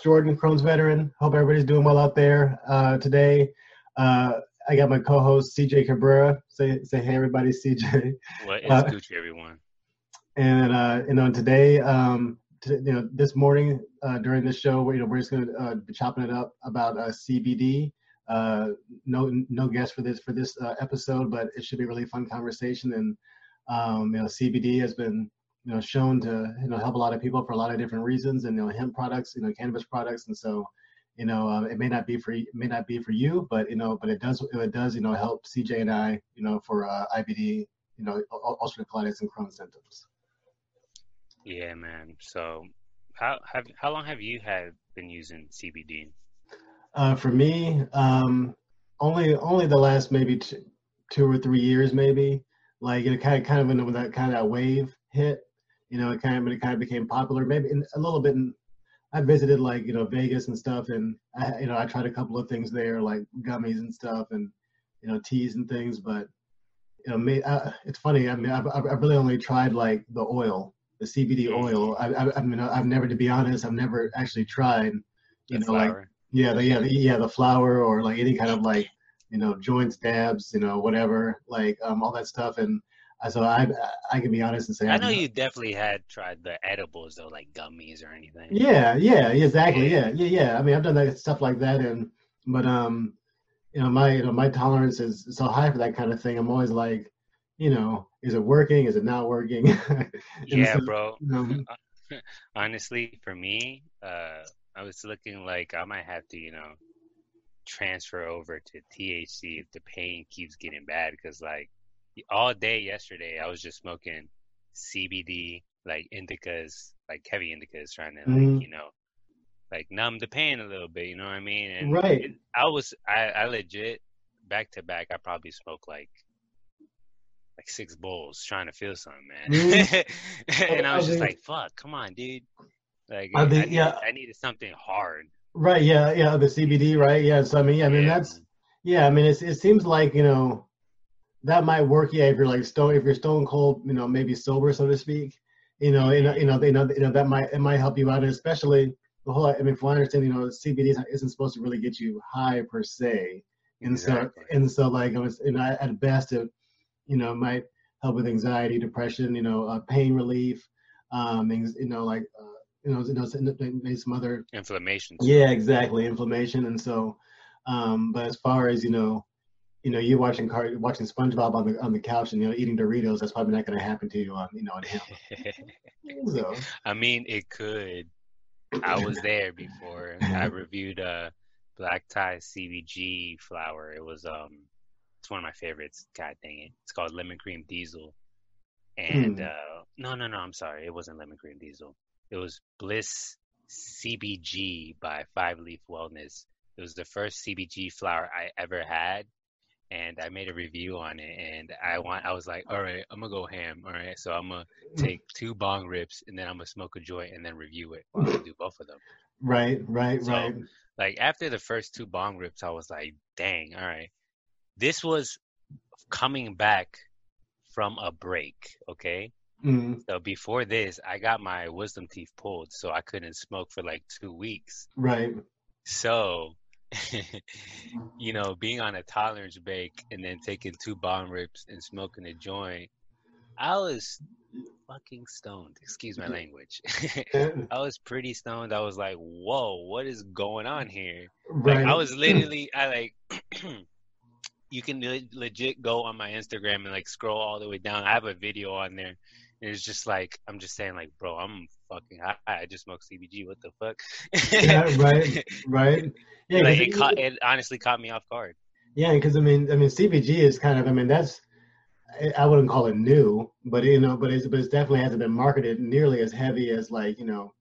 Jordan, Crohn's veteran. Hope everybody's doing well out there uh, today. Uh, I got my co-host CJ Cabrera. Say say hey everybody, CJ. What is uh, Gucci, everyone? And uh, you know today, um, to, you know this morning uh, during this show, you know we're just gonna uh, be chopping it up about uh, CBD. Uh, no no guest for this for this uh, episode, but it should be a really fun conversation. And um, you know CBD has been you know shown to you know help a lot of people for a lot of different reasons, and you know hemp products, you know cannabis products, and so you know, uh, it may not be for it may not be for you, but you know, but it does it does you know help CJ and I you know for uh, IBD, you know, ulcerative colitis and Crohn's symptoms. Yeah, man. So, how have how long have you had been using CBD? Uh, for me, um, only only the last maybe two, two or three years, maybe. Like it kind of kind of when that kind of that wave hit, you know, it kind of it kind of became popular. Maybe in, a little bit in, I visited like you know Vegas and stuff, and I, you know I tried a couple of things there, like gummies and stuff, and you know teas and things. But you know, may, uh, it's funny. I mean, I've, I've really only tried like the oil, the CBD oil. I, I, I mean, I've never, to be honest, I've never actually tried. You the know, flower. like yeah, the, yeah, the, yeah, the flower or like any kind of like you know joints, dabs, you know, whatever, like um, all that stuff, and so I I can be honest and say I know you definitely had tried the edibles though, like gummies or anything. Yeah, yeah, exactly. Yeah, yeah, yeah. I mean, I've done that stuff like that, and but um, you know, my you know my tolerance is so high for that kind of thing. I'm always like, you know, is it working? Is it not working? yeah, so, bro. You know, Honestly, for me, uh, I was looking like I might have to, you know, transfer over to THC if the pain keeps getting bad because like all day yesterday I was just smoking CBD, like indicas, like heavy indicas, trying to like mm-hmm. you know, like numb the pain a little bit. You know what I mean? And right. It, I was I, I legit back to back. I probably smoked like like six bowls trying to feel something, man. And I was just like, "Fuck, come on, dude!" Like, I, think, I, needed, yeah. I needed something hard. Right. Yeah. Yeah. The CBD. Right. Yeah. So I mean, I mean, yeah. that's yeah. I mean, it's, it seems like you know that might work. Yeah, if you're like stone, if you're stone cold, you know, maybe sober, so to speak. You know, you know, you know, you know, you know that might it might help you out, and especially the whole. I mean, from what I understand, you know, CBD isn't supposed to really get you high per se, and exactly. so and so like it was, you know, at best it, you know, might help with anxiety, depression, you know, uh, pain relief, um, things, you know, like. Uh, you know, you know, some other inflammation. Yeah, exactly, inflammation, and so, um, but as far as you know, you know, you watching car, watching SpongeBob on the on the couch and you know eating Doritos, that's probably not going to happen to you on you know on him. so. I mean, it could. I was there before. I reviewed uh black tie CBG flower. It was um, it's one of my favorites. God dang it! It's called lemon cream diesel. And mm. uh, no, no, no. I'm sorry. It wasn't lemon cream diesel. It was Bliss CBG by Five Leaf Wellness. It was the first CBG flower I ever had and I made a review on it and I want I was like, all right, I'm gonna go ham. All right. So I'm gonna take two bong rips and then I'm gonna smoke a joint and then review it. I'm gonna do both of them. Right, right, so, right. Like after the first two bong rips, I was like, dang, all right. This was coming back from a break, okay? Mm-hmm. So before this, I got my wisdom teeth pulled, so I couldn't smoke for like two weeks. Right. So you know, being on a tolerance break and then taking two bong rips and smoking a joint, I was fucking stoned. Excuse my language. I was pretty stoned. I was like, "Whoa, what is going on here?" Right. Like, I was literally, I like, you can le- legit go on my Instagram and like scroll all the way down. I have a video on there. And it's just like I'm just saying, like, bro, I'm fucking high. I just smoked CBG. What the fuck? yeah, right, right. Yeah, like it, caught, it honestly caught me off guard. Yeah, because I mean, I mean, CBG is kind of, I mean, that's I wouldn't call it new, but you know, but it's but it definitely hasn't been marketed nearly as heavy as like you know,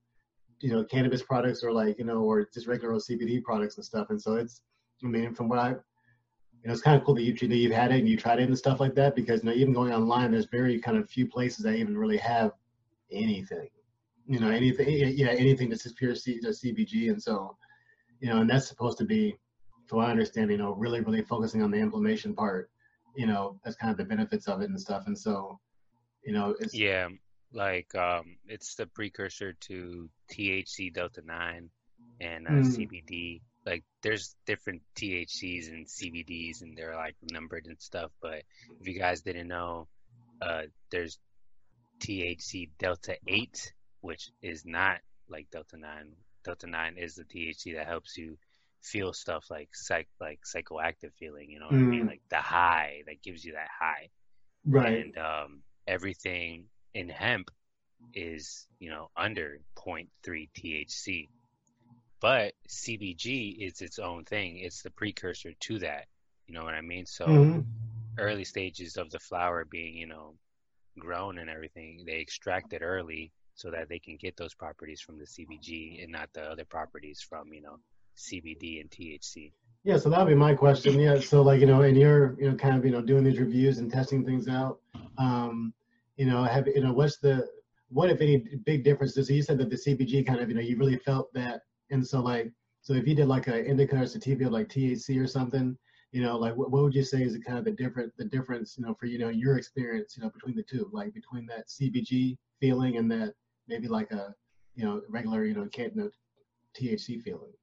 you know, cannabis products or like you know, or just regular old CBD products and stuff. And so it's, I mean, from what I, you know, it's kind of cool that you that you've had it and you tried it and stuff like that because you know, even going online, there's very kind of few places that even really have anything, you know, anything, yeah, anything that's just pure C, just CBG, and so you know, and that's supposed to be, to my understanding, you know, really, really focusing on the inflammation part, you know, that's kind of the benefits of it and stuff. And so, you know, it's yeah, like um, it's the precursor to THC delta nine, and uh, mm. CBD. Like there's different THCs and CBDs, and they're like numbered and stuff. But if you guys didn't know, uh, there's THC Delta Eight, which is not like Delta Nine. Delta Nine is the THC that helps you feel stuff like psych like psychoactive feeling. You know what mm. I mean? Mm. Like the high that gives you that high. Right. And um, everything in hemp is you know under 0.3 THC. But CBG is its own thing. It's the precursor to that. You know what I mean? So mm-hmm. early stages of the flower being, you know, grown and everything, they extract it early so that they can get those properties from the CBG and not the other properties from, you know, CBD and THC. Yeah, so that would be my question. Yeah, so like you know, and you're you know kind of you know doing these reviews and testing things out. Um, you know, have you know what's the what if any big differences? You said that the CBG kind of you know you really felt that, and so like so if you did like an indica or sativa like THC or something, you know, like what, what would you say is kind of the different the difference you know for you know your experience you know between the two, like between that CBG feeling and that maybe like a you know regular you know can't know, THC feeling.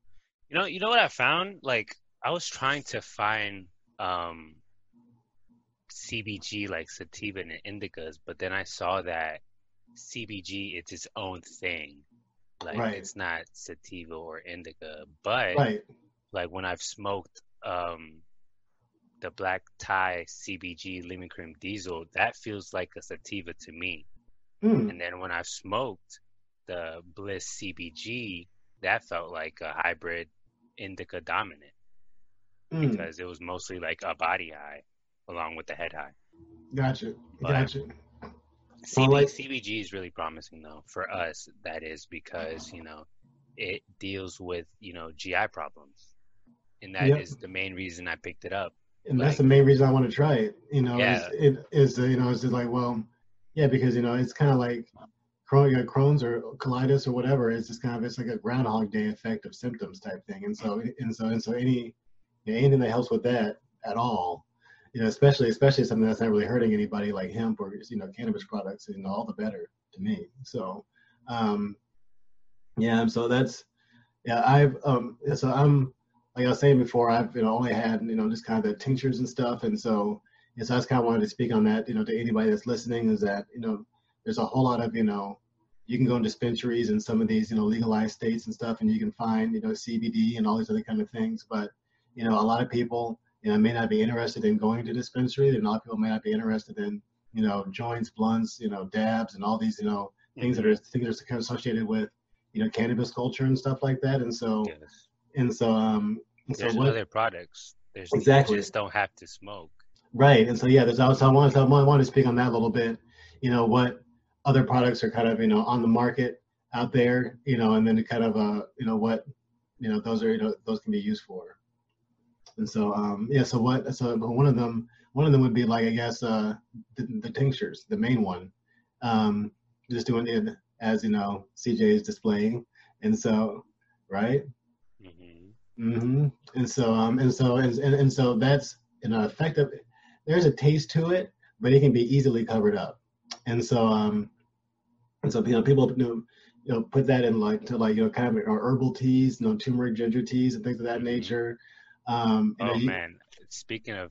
You know, you know what I found? Like I was trying to find um CBG like sativa and indicas, but then I saw that CBG it's its own thing. Like right. it's not sativa or indica, but right. like when I've smoked um the black tie CBG lemon cream diesel, that feels like a sativa to me. Mm. And then when I've smoked the Bliss CBG, that felt like a hybrid indica dominant mm. because it was mostly like a body high along with the head high. Gotcha. But gotcha. CB, like, CBG is really promising though for us. That is because you know it deals with you know GI problems, and that yep. is the main reason I picked it up. And like, that's the main reason I want to try it. You know, yeah. it is you know it's just like well, yeah, because you know it's kind of like Crohn's or colitis or whatever, it's just kind of it's like a Groundhog Day effect of symptoms type thing. And so and so and so any you know, anything that helps with that at all, you know, especially especially something that's not really hurting anybody like hemp or you know cannabis products, you know, all the better to me. So um, yeah, so that's yeah, I've um so I'm like I was saying before, I've you know only had you know just kind of the tinctures and stuff, and so and so I just kind of wanted to speak on that, you know, to anybody that's listening, is that you know there's a whole lot of you know you can go in dispensaries in some of these, you know, legalized states and stuff, and you can find, you know, CBD and all these other kind of things. But, you know, a lot of people, you know, may not be interested in going to dispensary. And a lot of people may not be interested in, you know, joints, blunts, you know, dabs, and all these, you know, things that are mm-hmm. things that are kind of associated with, you know, cannabis culture and stuff like that. And so, yes. and so, um, there's what, other products. There's exactly. You just don't have to smoke. Right. And so, yeah, there's also I want to I want to speak on that a little bit. You know what other products are kind of you know on the market out there, you know, and then kind of uh you know what you know those are you know those can be used for. And so um yeah, so what so one of them one of them would be like I guess uh the, the tinctures, the main one. Um just doing it as you know CJ is displaying, and so right. Mm-hmm. Mm-hmm. And so um and so and, and, and so that's an effective. There's a taste to it, but it can be easily covered up. And so um and so you know people you know, you know put that in like to like you know kind of herbal teas you know turmeric ginger teas and things of that nature. Um oh know, man. Speaking of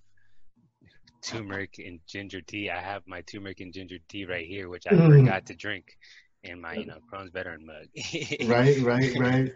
turmeric and ginger tea i have my turmeric and ginger tea right here which i mm. forgot to drink in my you know Crohn's veteran mug. Right right right.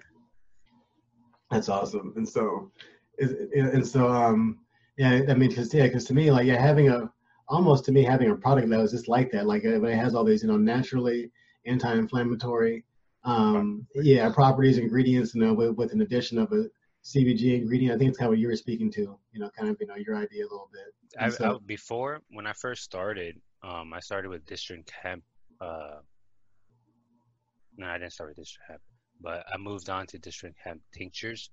That's awesome. And so and so um yeah i mean because yeah because to me like yeah having a almost to me having a product that was just like that, like it has all these, you know, naturally anti-inflammatory, um, yeah, properties, ingredients, you know, with, with an addition of a CBG ingredient. I think it's kind of what you were speaking to, you know, kind of, you know, your idea a little bit. I, so, I, before, when I first started, um, I started with District Hemp. Uh, no, I didn't start with District Hemp, but I moved on to District Hemp tinctures.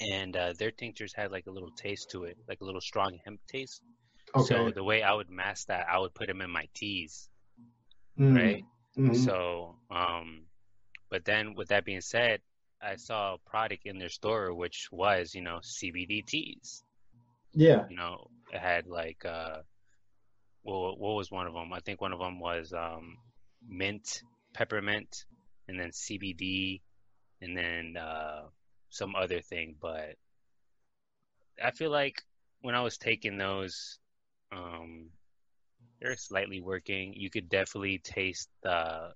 And uh, their tinctures had like a little taste to it, like a little strong hemp taste. Okay. So the way I would mask that, I would put them in my teas, mm. right? Mm-hmm. So, um, but then with that being said, I saw a product in their store which was, you know, CBD teas. Yeah. You know, it had like, uh, well, what was one of them? I think one of them was um, mint, peppermint, and then CBD, and then uh, some other thing. But I feel like when I was taking those, um, they're slightly working. You could definitely taste the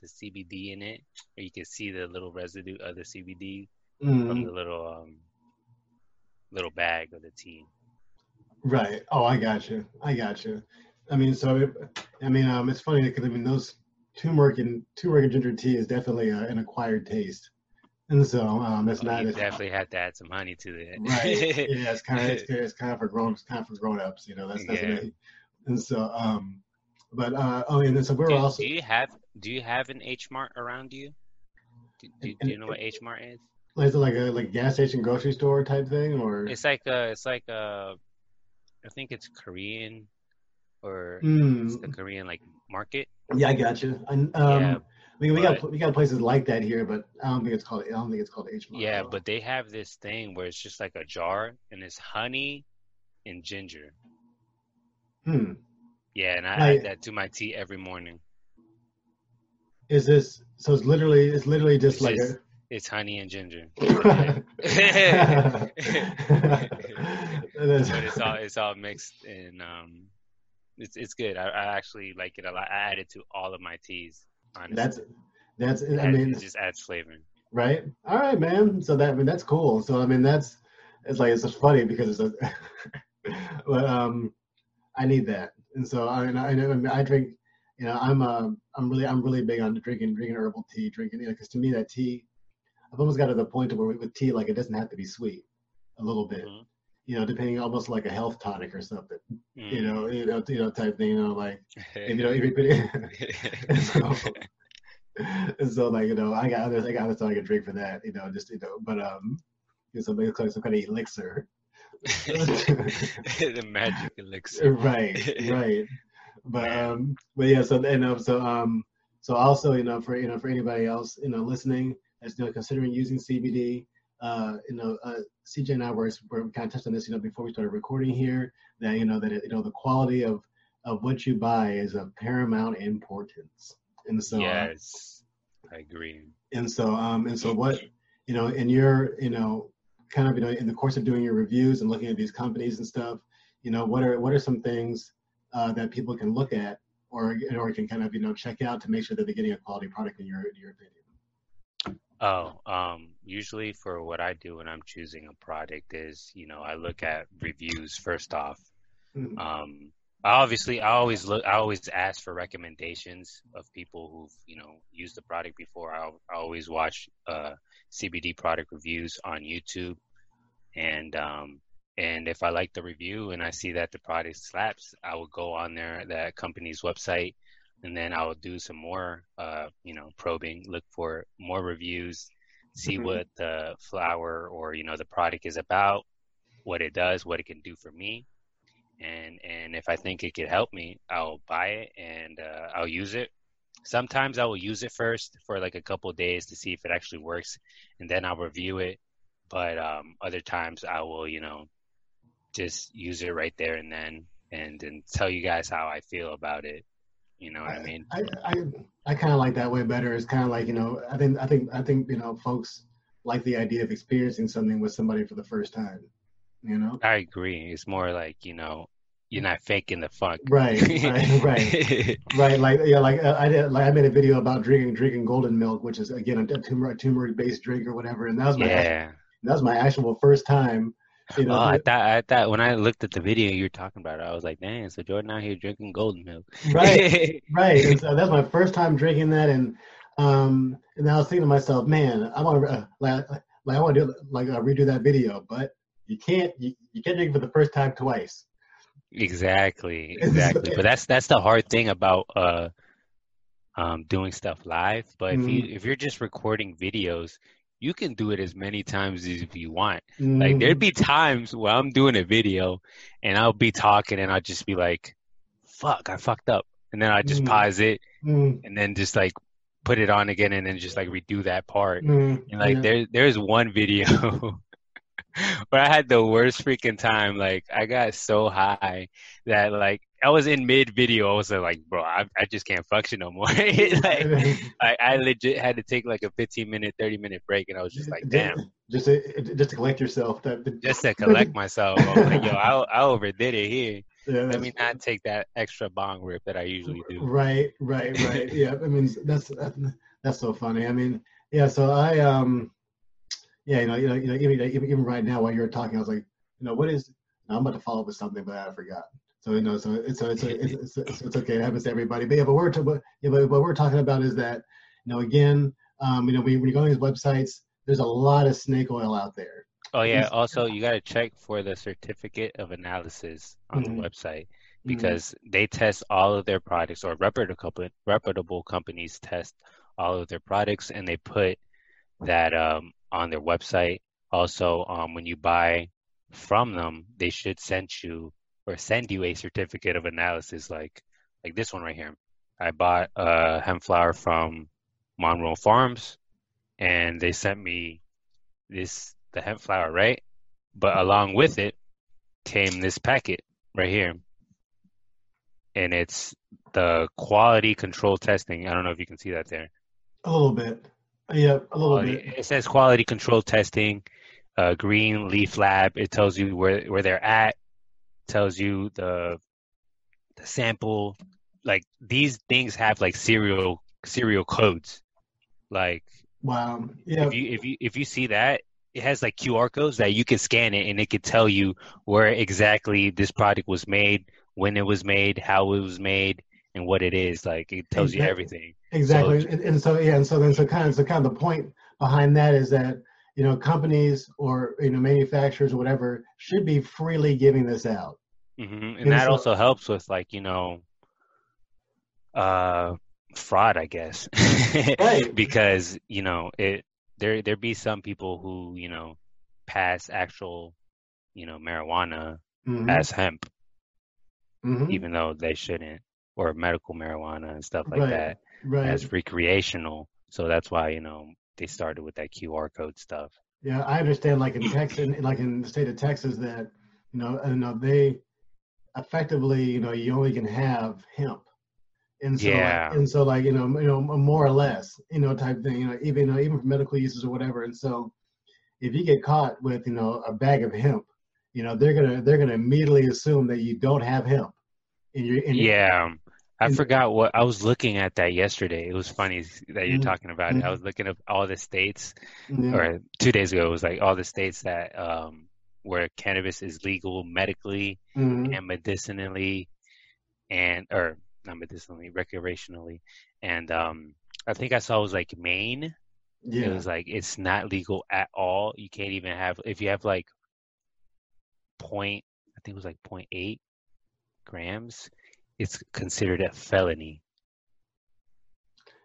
the CBD in it, or you can see the little residue of the CBD mm. from the little um, little bag of the tea. Right. Oh, I got you. I got you. I mean, so I mean, um, it's funny because I mean those turmeric and turmeric and ginger tea is definitely uh, an acquired taste, and so um, it's oh, not. You definitely have to add some honey to it. right. Yeah, it's kind of it's, it's, kind of for grown it's kind of for grown ups. You know, that's that's yeah. and so um, but uh, oh, and then so we're do, also. Do you have Do you have an H Mart around you? Do, do, do you know what H Mart is? Is it like a like gas station grocery store type thing or? It's like a it's like a I think it's Korean or mm. it's the Korean like market. Yeah, I got you. um, yeah, I mean, we but, got we got places like that here, but I don't think it's called. I don't think it's called H Yeah, but they have this thing where it's just like a jar and it's honey and ginger. Hmm. Yeah, and I, I add that to my tea every morning. Is this so? It's literally it's literally just it's like just, a it's honey and ginger. but it's all it's all mixed and um, it's it's good. I, I actually like it a lot. I add it to all of my teas. Honestly. That's that's I mean it just adds flavor. Right. All right, man. So that I mean that's cool. So I mean that's it's like it's just funny because it's a, but um I need that. And so I I, I, I drink you know I'm uh I'm really I'm really big on drinking drinking herbal tea drinking you know because to me that tea I've almost got to the point where with tea, like it doesn't have to be sweet, a little bit, mm-hmm. You know, depending almost like a health tonic or something, mm-hmm. you know, you know, you know, type thing, you know, like, if, you know, if you so, and so like you know, I got others, I got others I can drink for that, you know, just you know, but um, you know, some like some kind of elixir. the magic elixir. Right, right. But um, but yeah, so and um, so um, so also you know for you know for anybody else you know listening, as you know, considering using CBD. Uh, you know, uh, CJ and I were, were kind of touched on this, you know, before we started recording here. That you know that it, you know the quality of of what you buy is of paramount importance, and so yes, I agree. And so, um, and so what you know, in your you know, kind of you know, in the course of doing your reviews and looking at these companies and stuff, you know, what are what are some things uh, that people can look at or or can kind of you know check out to make sure that they're getting a quality product in your in your opinion. Oh, um, usually for what I do when I'm choosing a product is, you know, I look at reviews first off. Mm-hmm. Um, obviously, I always look, I always ask for recommendations of people who've, you know, used the product before. I, I always watch uh, CBD product reviews on YouTube, and um, and if I like the review and I see that the product slaps, I will go on there that company's website and then I'll do some more, uh, you know, probing, look for more reviews, see mm-hmm. what the flower or you know the product is about, what it does, what it can do for me, and and if I think it could help me, I'll buy it and uh, I'll use it. Sometimes I will use it first for like a couple days to see if it actually works, and then I'll review it. But um, other times I will, you know, just use it right there and then, and and tell you guys how I feel about it you know what I, I mean? I I, I kind of like that way better. It's kind of like you know I think I think I think you know folks like the idea of experiencing something with somebody for the first time. You know? I agree. It's more like you know you're not faking the funk. Right, right, right, right. Like yeah, like uh, I did. Like I made a video about drinking drinking golden milk, which is again a turmeric turmeric based drink or whatever, and that was my yeah. that was my actual first time you know, oh, I thought I thought when I looked at the video you were talking about it, I was like, "Dang, so Jordan out here drinking golden milk." right, right. So that's my first time drinking that, and um, and I was thinking to myself, "Man, I want to uh, like, like I want to do like uh, redo that video, but you can't you, you can't drink for the first time twice." Exactly, exactly. but that's that's the hard thing about uh um doing stuff live. But if mm-hmm. you if you're just recording videos, you can do it as many times as you want. Mm-hmm. Like there'd be times where I'm doing a video and I'll be talking and I'll just be like, fuck, I fucked up. And then I just mm-hmm. pause it mm-hmm. and then just like put it on again and then just like redo that part. Mm-hmm. And like yeah. there there's one video where I had the worst freaking time. Like I got so high that like I was in mid video. I was like, bro, I, I just can't function no more. like, I, I legit had to take like a 15 minute, 30 minute break, and I was just like, damn. Just to, just to collect yourself. Just to collect myself. I like, yo, I, I overdid it here. Yeah, Let me not take that extra bong rip that I usually do. Right, right, right. yeah, I mean that's that's so funny. I mean, yeah. So I um, yeah, you know, you know, you know even, even right now while you were talking, I was like, you know, what is? I'm about to follow up with something, but I forgot. So you know, so it's so it's it's, it's, it's, okay. It happens to everybody. But yeah, but we're but, yeah, but what we're talking about is that you know again, um, you know, when, when you go on these websites, there's a lot of snake oil out there. Oh yeah. Also, you got to check for the certificate of analysis on mm-hmm. the website mm-hmm. because mm-hmm. they test all of their products, or reputable reputable companies test all of their products, and they put that um, on their website. Also, um, when you buy from them, they should send you or send you a certificate of analysis, like like this one right here. I bought a hemp flower from Monroe Farms, and they sent me this the hemp flower, right? But along with it came this packet right here, and it's the quality control testing. I don't know if you can see that there. A little bit. Yeah, a little quality, bit. It says quality control testing, uh, Green Leaf Lab. It tells you where where they're at. Tells you the the sample. Like these things have like serial serial codes. Like wow, yeah. If you if you if you see that, it has like QR codes that you can scan it and it could tell you where exactly this product was made, when it was made, how it was made, and what it is. Like it tells exactly. you everything. Exactly. So, and, and, so yeah, and so then so kind of so kind of the point behind that is that you know companies or you know manufacturers or whatever should be freely giving this out. Mm-hmm. And, and, that so, also helps with like you know uh fraud, I guess. right. because you know it there there be some people who you know pass actual you know marijuana mm-hmm. as hemp, mm-hmm. even though they shouldn't or medical marijuana and stuff like right, that right. as recreational. So that's why you know they started with that QR code stuff. Yeah, I understand. Like in Texas, like in the state of Texas, that you know, you know they effectively, you know, you only can have hemp. And so, yeah. and so, like you know, you know, more or less, you know, type thing. You know, even you know, even for medical uses or whatever. And so, if you get caught with you know a bag of hemp, you know, they're gonna they're gonna immediately assume that you don't have hemp. In your, in yeah. I forgot what I was looking at that yesterday. It was funny that you're mm-hmm. talking about it. I was looking up all the states, yeah. or two days ago, it was like all the states that um, where cannabis is legal medically mm-hmm. and medicinally, and or not medicinally, recreationally, and um, I think I saw it was like Maine. Yeah. It was like it's not legal at all. You can't even have if you have like point. I think it was like point eight grams it's considered a felony.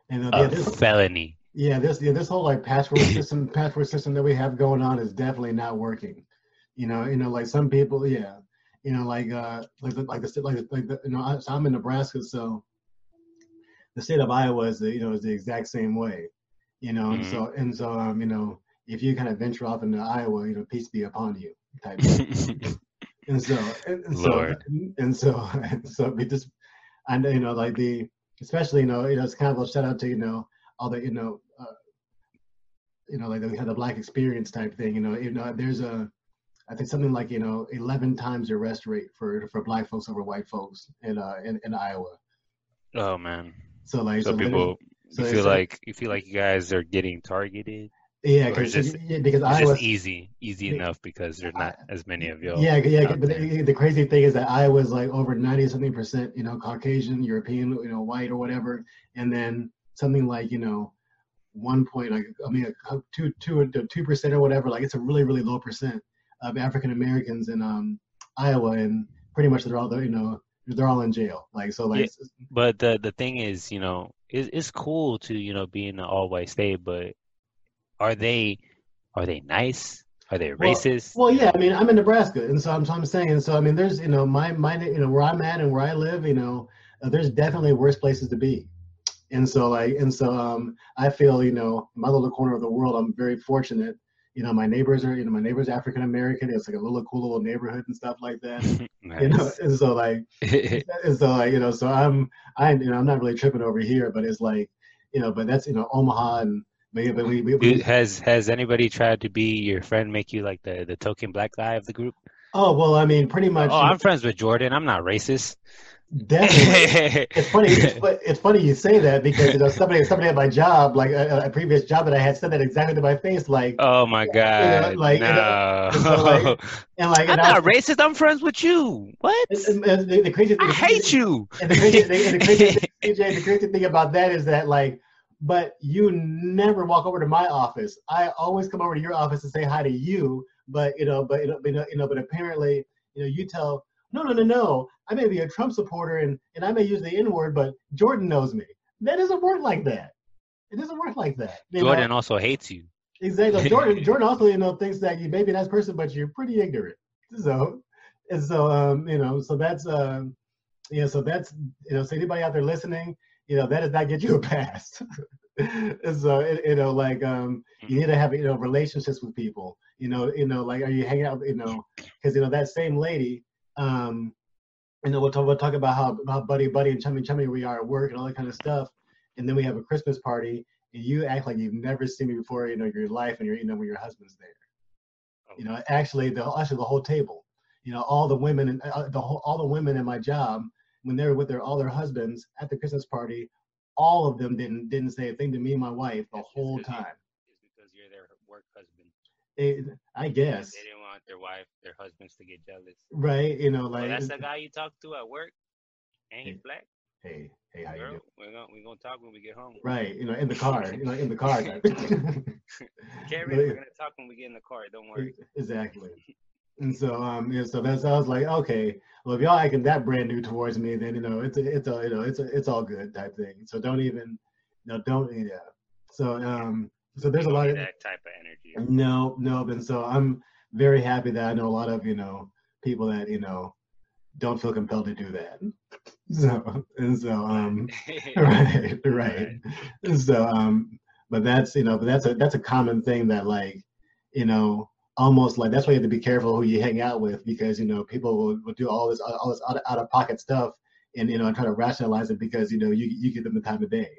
And uh, yeah, this, felony. Yeah, this yeah this whole like password system password system that we have going on is definitely not working. You know, you know, like some people, yeah, you know, like uh, like the, like the like the, like the, you know, I, so I'm in Nebraska, so the state of Iowa is the you know is the exact same way. You know, mm-hmm. and so and so um, you know, if you kind of venture off into Iowa, you know, peace be upon you type. and so and, and so and so and so we just and you know like the especially you know you know it's kind of a shout out to you know all the you know uh, you know like we had the black experience type thing you know you know there's a I think something like you know 11 times the arrest rate for for black folks over white folks in uh in, in Iowa. Oh man. So like so, so people so you feel like you feel like you guys are getting targeted. Yeah, because yeah, because Iowa easy, easy enough because there's not as many of you. Yeah, yeah. But the, the, crazy thing is that I was like over ninety something percent, you know, Caucasian, European, you know, white or whatever, and then something like you know, one point, like I mean, two two two percent or whatever. Like it's a really really low percent of African Americans in um Iowa, and pretty much they're all you know they're all in jail. Like so, like. Yeah, but the the thing is, you know, it's it's cool to you know be in an all white state, but are they are they nice? Are they racist? Well, well, yeah. I mean, I'm in Nebraska, and so I'm, so I'm saying, so I mean, there's you know my my you know where I'm at and where I live, you know, uh, there's definitely worse places to be, and so like and so um I feel you know my little corner of the world, I'm very fortunate, you know, my neighbors are, you know, my neighbors African American. It's like a little cool little neighborhood and stuff like that. nice. You know, and so like, and so like, you know, so I'm, I, you know, I'm not really tripping over here, but it's like, you know, but that's, you know, Omaha and, we, we, we, has has anybody tried to be your friend, make you like the the token black guy of the group? Oh well, I mean, pretty much. Oh, I'm friends with Jordan. I'm not racist. Definitely. it's funny. It's, it's, funny you say that because you know somebody somebody at my job, like a, a, previous job that I had, said that exactly to my face. Like, oh my god, you know, like, no. And, so like, and like, I'm and not was, racist. I'm friends with you. What? And, and the, the, crazy thing, I hate you. And the crazy, thing, the, crazy thing, AJ, the crazy thing about that is that like, but you never walk over to my office. I always come over to your office and say hi to you. But you know, but you know, you know, but apparently, you know, you tell no, no, no, no. I may be a Trump supporter and, and I may use the N word, but Jordan knows me. That doesn't work like that. It doesn't work like that. You Jordan know? also hates you. Exactly. Jordan Jordan also, you know, thinks that you may be a nice person, but you're pretty ignorant. So and so um, you know, so that's um yeah, so that's you know, so anybody out there listening, you know, that does not get you a pass. so it, you know, like um you need to have you know relationships with people. You know, you know, like are you hanging out, you know, because you know that same lady, um, and then we'll talk, we'll talk about how, how buddy buddy and chummy chummy we are at work and all that kind of stuff. And then we have a Christmas party, and you act like you've never seen me before, you know, your life, and you're, you know, when your husband's there. You know, actually, the actually the whole table, you know, all the women and uh, the whole all the women in my job when they were with their all their husbands at the Christmas party, all of them didn't didn't say a thing to me and my wife the whole time. It's because you're their work husband. It, I guess. They didn't want their wife, their husbands to get jealous. Right. You know, like. Oh, that's the guy you talk to at work. Ain't hey, black. Hey, hey, how Girl, you doing? We're gonna we're gonna talk when we get home. Right. You know, in the car. you know, in the car. Carrie, we're gonna talk when we get in the car. Don't worry. Exactly. And so, um, yeah, so that's I was like, okay, well, if y'all acting that brand new towards me, then you know, it's a, it's a, you know, it's a, it's all good type thing. So don't even, you know, don't, yeah. So, um, so there's a lot of that type of energy. No, no, and so I'm very happy that I know a lot of you know people that you know don't feel compelled to do that. So and so um right right. And so um but that's you know but that's a that's a common thing that like you know almost like that's why you have to be careful who you hang out with because you know people will, will do all this all this out of, out of pocket stuff and you know and try to rationalize it because you know you you give them the time of day.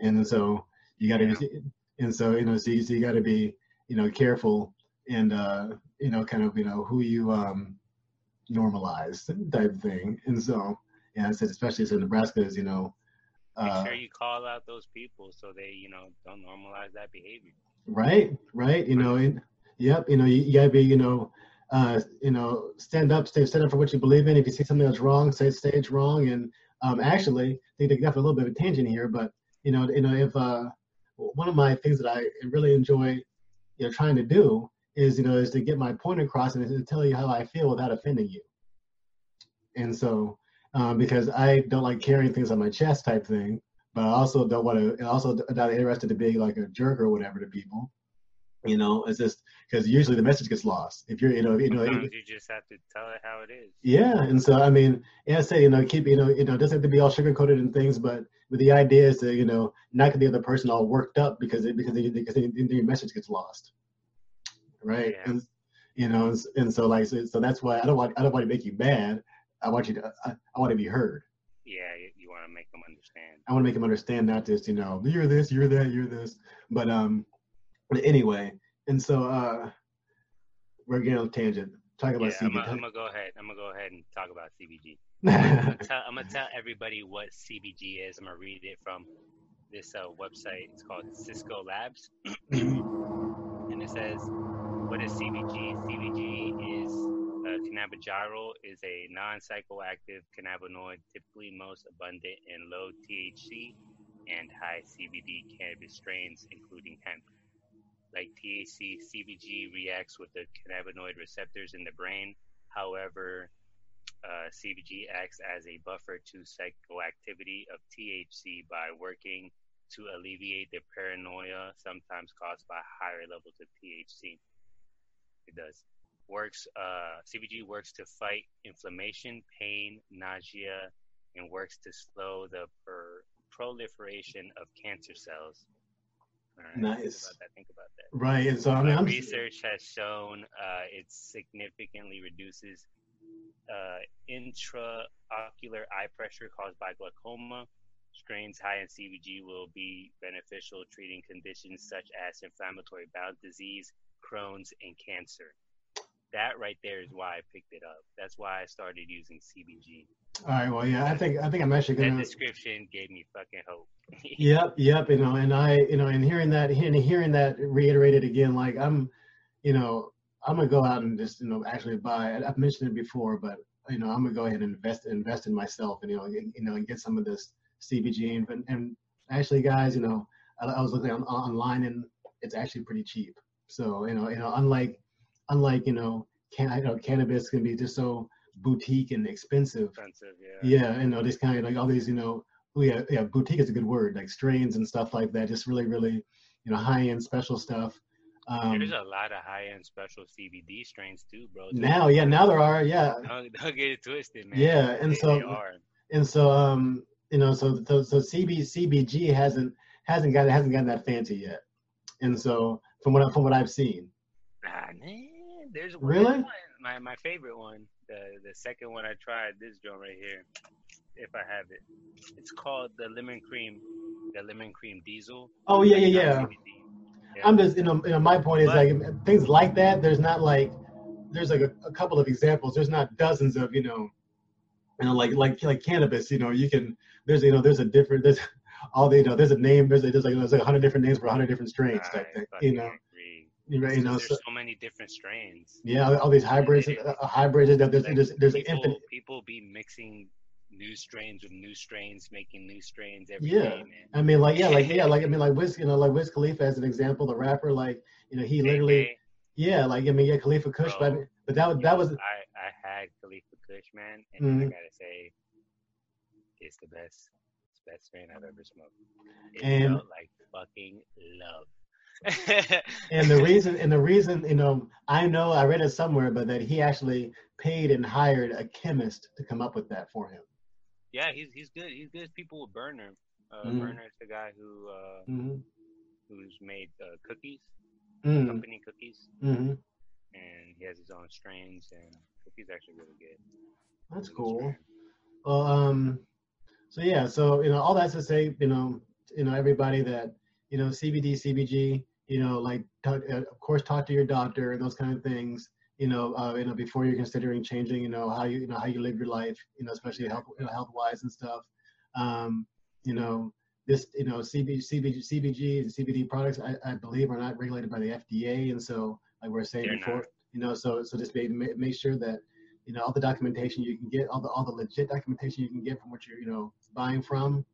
And so you got to and so you know so you, so you got to be you know careful and uh you know kind of you know who you um normalize type thing. And so yeah i said especially so nebraska is you know uh, make sure you call out those people so they you know don't normalize that behavior. Right right you know and yep you know you, you gotta be you know uh, you know, stand up, stay, stand up for what you believe in. If you see something that's wrong, say, it's wrong. And um, actually, I think they got a little bit of a tangent here, but you know, you know, if uh, one of my things that I really enjoy, you know, trying to do is, you know, is to get my point across and to tell you how I feel without offending you. And so, um, because I don't like carrying things on my chest type thing, but I also don't want to, also not interested to be like a jerk or whatever to people. You know, it's just because usually the message gets lost. If you're, you know, you know, you just have to tell it how it is. Yeah, and so I mean, yeah, I say, you know, keep, you know, you know, it doesn't have to be all sugar coated and things, but but the idea is to, you know, not get the other person all worked up because it, because they, because they, your message gets lost, right? Yeah. And you know, and, and so like so, so, that's why I don't want I don't want to make you mad. I want you to I, I want to be heard. Yeah, you, you want to make them understand. I want to make them understand not just you know you're this, you're that, you're this, but um, anyway, and so uh, we're getting on a tangent. Talk about yeah, CBG. I'm gonna go ahead. I'm gonna go ahead and talk about CBG. I'm, gonna tell, I'm, gonna tell, everybody what CBG is. I'm gonna read it from this uh, website. It's called Cisco Labs, and it says, "What is CBG? CBG is uh, cannabigerol is a non-psychoactive cannabinoid, typically most abundant in low THC and high CBD cannabis strains, including hemp." Like THC, CBG reacts with the cannabinoid receptors in the brain. However, uh, CBG acts as a buffer to psychoactivity of THC by working to alleviate the paranoia sometimes caused by higher levels of THC. It does. Works. Uh, CBG works to fight inflammation, pain, nausea, and works to slow the per- proliferation of cancer cells Right, nice. Think about that. Think about that. Right, and so I mean, research has shown uh, it significantly reduces uh, intraocular eye pressure caused by glaucoma. Strains high in CBG will be beneficial treating conditions such as inflammatory bowel disease, Crohn's, and cancer. That right there is why I picked it up. That's why I started using CBG. All right. Well, yeah, I think I think I'm actually gonna. That description gave me fucking hope. yep, yep. You know, and I, you know, and hearing that, and hearing that reiterated again, like I'm, you know, I'm gonna go out and just, you know, actually buy. I've mentioned it before, but you know, I'm gonna go ahead and invest invest in myself, and you know, you know, and get some of this CBG. And, and actually, guys, you know, I, I was looking on, online, and it's actually pretty cheap. So you know, you know, unlike unlike you know, can I know cannabis can be just so boutique and expensive. Expensive, yeah. Yeah, you know, this kind of like all these, you know, oh yeah, yeah, boutique is a good word, like strains and stuff like that. Just really, really, you know, high end special stuff. Um, There's a lot of high end special CBD strains too, bro. Now, yeah, now there are, yeah. Don't, don't get it twisted, man. Yeah, and they, so they and so um, you know, so so, so CB CBG hasn't hasn't got hasn't gotten that fancy yet, and so from what from what I've seen. Ah, man, there's really one, my my favorite one the the second one I tried, this joint right here, if I have it. It's called the lemon cream, the lemon cream diesel. Oh yeah, yeah, yeah. yeah. I'm just you know, you know my point is but, like things like that. There's not like there's like a, a, couple of examples. There's not dozens of you know, you know like like like cannabis. You know, you can there's you know there's a different there's all the you know there's a name there's, there's like there's like a hundred different names for a hundred different strains type thing. You know. Right, you know, there's so, so, many different strains. Yeah, all these hybrids, uh, hybrids. There's, like, there's, there's people, infinite. People be mixing new strains with new strains, making new strains every yeah. day, man. I mean, like, yeah, like, yeah, like, I mean, like, Wiz, you know, like Wiz Khalifa as an example, the rapper, like, you know, he literally, yeah, like, I mean, yeah, Khalifa Kush, Bro, but, but that was, that was. I, I had Khalifa Kush, man, and mm-hmm. I gotta say, it's the best, it's the best strain I've ever smoked. It and, felt like fucking love and the reason and the reason you know i know i read it somewhere but that he actually paid and hired a chemist to come up with that for him yeah he's he's good he's good people with Berner uh, mm-hmm. Berner is the guy who uh, mm-hmm. who's made uh, cookies mm-hmm. company cookies mm-hmm. and he has his own strains and cookies actually really good that's cool well um so yeah so you know all that's to say you know you know everybody that you know cbd cbg you know, like talk, uh, of course talk to your doctor and those kind of things. You know, uh, you know before you're considering changing, you know how you you know how you live your life. You know, especially health you know, health wise and stuff. Um, you know, this you know CB, CBG, CBG and CBD products I, I believe are not regulated by the FDA, and so like we are saying They're before, not. you know, so so just make make sure that you know all the documentation you can get, all the all the legit documentation you can get from what you're you know buying from.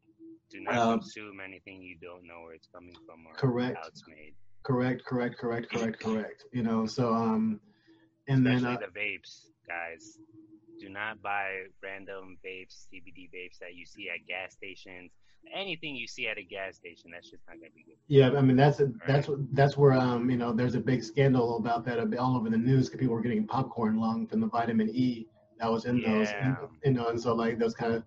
Do not um, consume anything you don't know where it's coming from or correct. how it's made. Correct, correct, correct, correct, correct. You know, so um, and Especially then uh, the vapes, guys. Do not buy random vapes, CBD vapes that you see at gas stations. Anything you see at a gas station, that's just not gonna be good. Yeah, I mean that's right. that's that's where um you know there's a big scandal about that all over the news because people were getting popcorn lung from the vitamin E that was in yeah. those, and, you know, and so like those kind of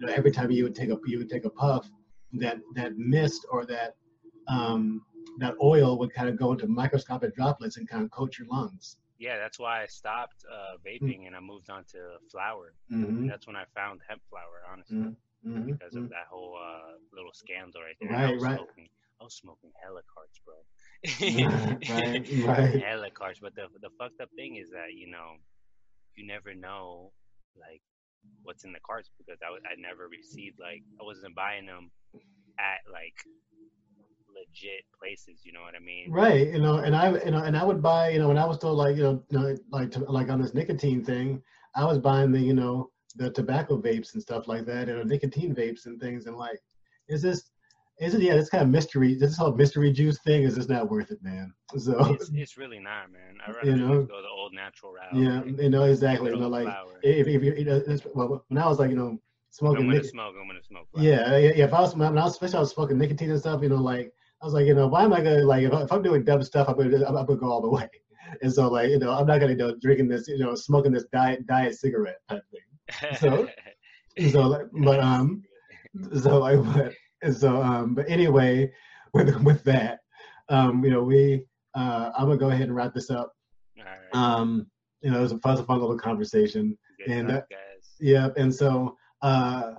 you know every time you would take a you would take a puff, that that mist or that um that oil would kind of go into microscopic droplets and kind of coat your lungs. Yeah, that's why I stopped uh, vaping mm-hmm. and I moved on to flower. Mm-hmm. That's when I found hemp flower, honestly, mm-hmm. because of mm-hmm. that whole uh, little scandal right there. Right, I right. Smoking, I was smoking hella carts, bro. right, right. Hella carts, but the the fucked up thing is that you know, you never know like what's in the carts because I I never received like I wasn't buying them at like legit places. You know what I mean? Right. You know, and I you know and I would buy you know when I was still like you know, you know like to, like on this nicotine thing, I was buying the you know the tobacco vapes and stuff like that, and nicotine vapes and things, and like, is this is it yeah this kind of mystery this whole mystery juice thing is just not worth it man? So it's, it's really not man. I rather you know, go the old natural route yeah you know exactly you know like if, if you know well, when i was like you know smoking I'm gonna smoke i'm gonna smoke yeah, yeah if i was when i was especially I was smoking nicotine and stuff you know like I was like, you know, why am I gonna like if, I, am doing dumb stuff, I'm gonna I'm, I'm, gonna go all the way. And so like, you know, I'm not gonna you know drinking this, you know, smoking this diet diet cigarette type thing. So so like, but um, so like, but so um, but anyway, with with that, um, you know, we uh, I'm gonna go ahead and wrap this up. Um, you know, it was a fun, a fun little conversation, Good and uh, yeah, and so uh,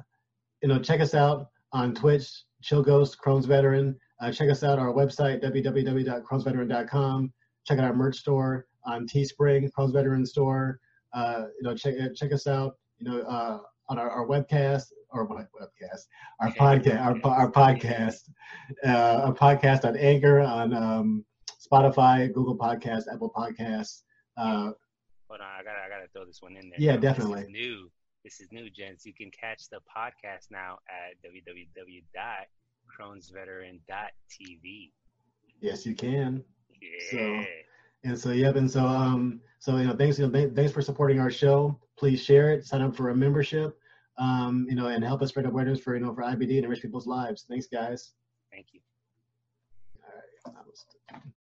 you know, check us out on Twitch, Chill Ghost, Crohn's Veteran. Uh, check us out our website www.crohnsveteran.com. Check out our merch store on Teespring, Crohn's Veteran Store. Uh, you know, check check us out. You know, uh, on our, our webcast or webcast, our podcast, our, our podcast, uh, our podcast on Anchor, on um, Spotify, Google Podcasts, Apple Podcasts. Uh, Hold on, I gotta I gotta throw this one in there. Yeah, definitely. This is new. This is new, gents. You can catch the podcast now at www.crohnsveteran.tv. Yes, you can. Yeah. So, and so, yep. And so, um, so you know, thanks, you know, thanks for supporting our show. Please share it. Sign up for a membership. Um, you know, and help us spread awareness for you know for IBD and enrich people's lives. Thanks, guys. Thank you.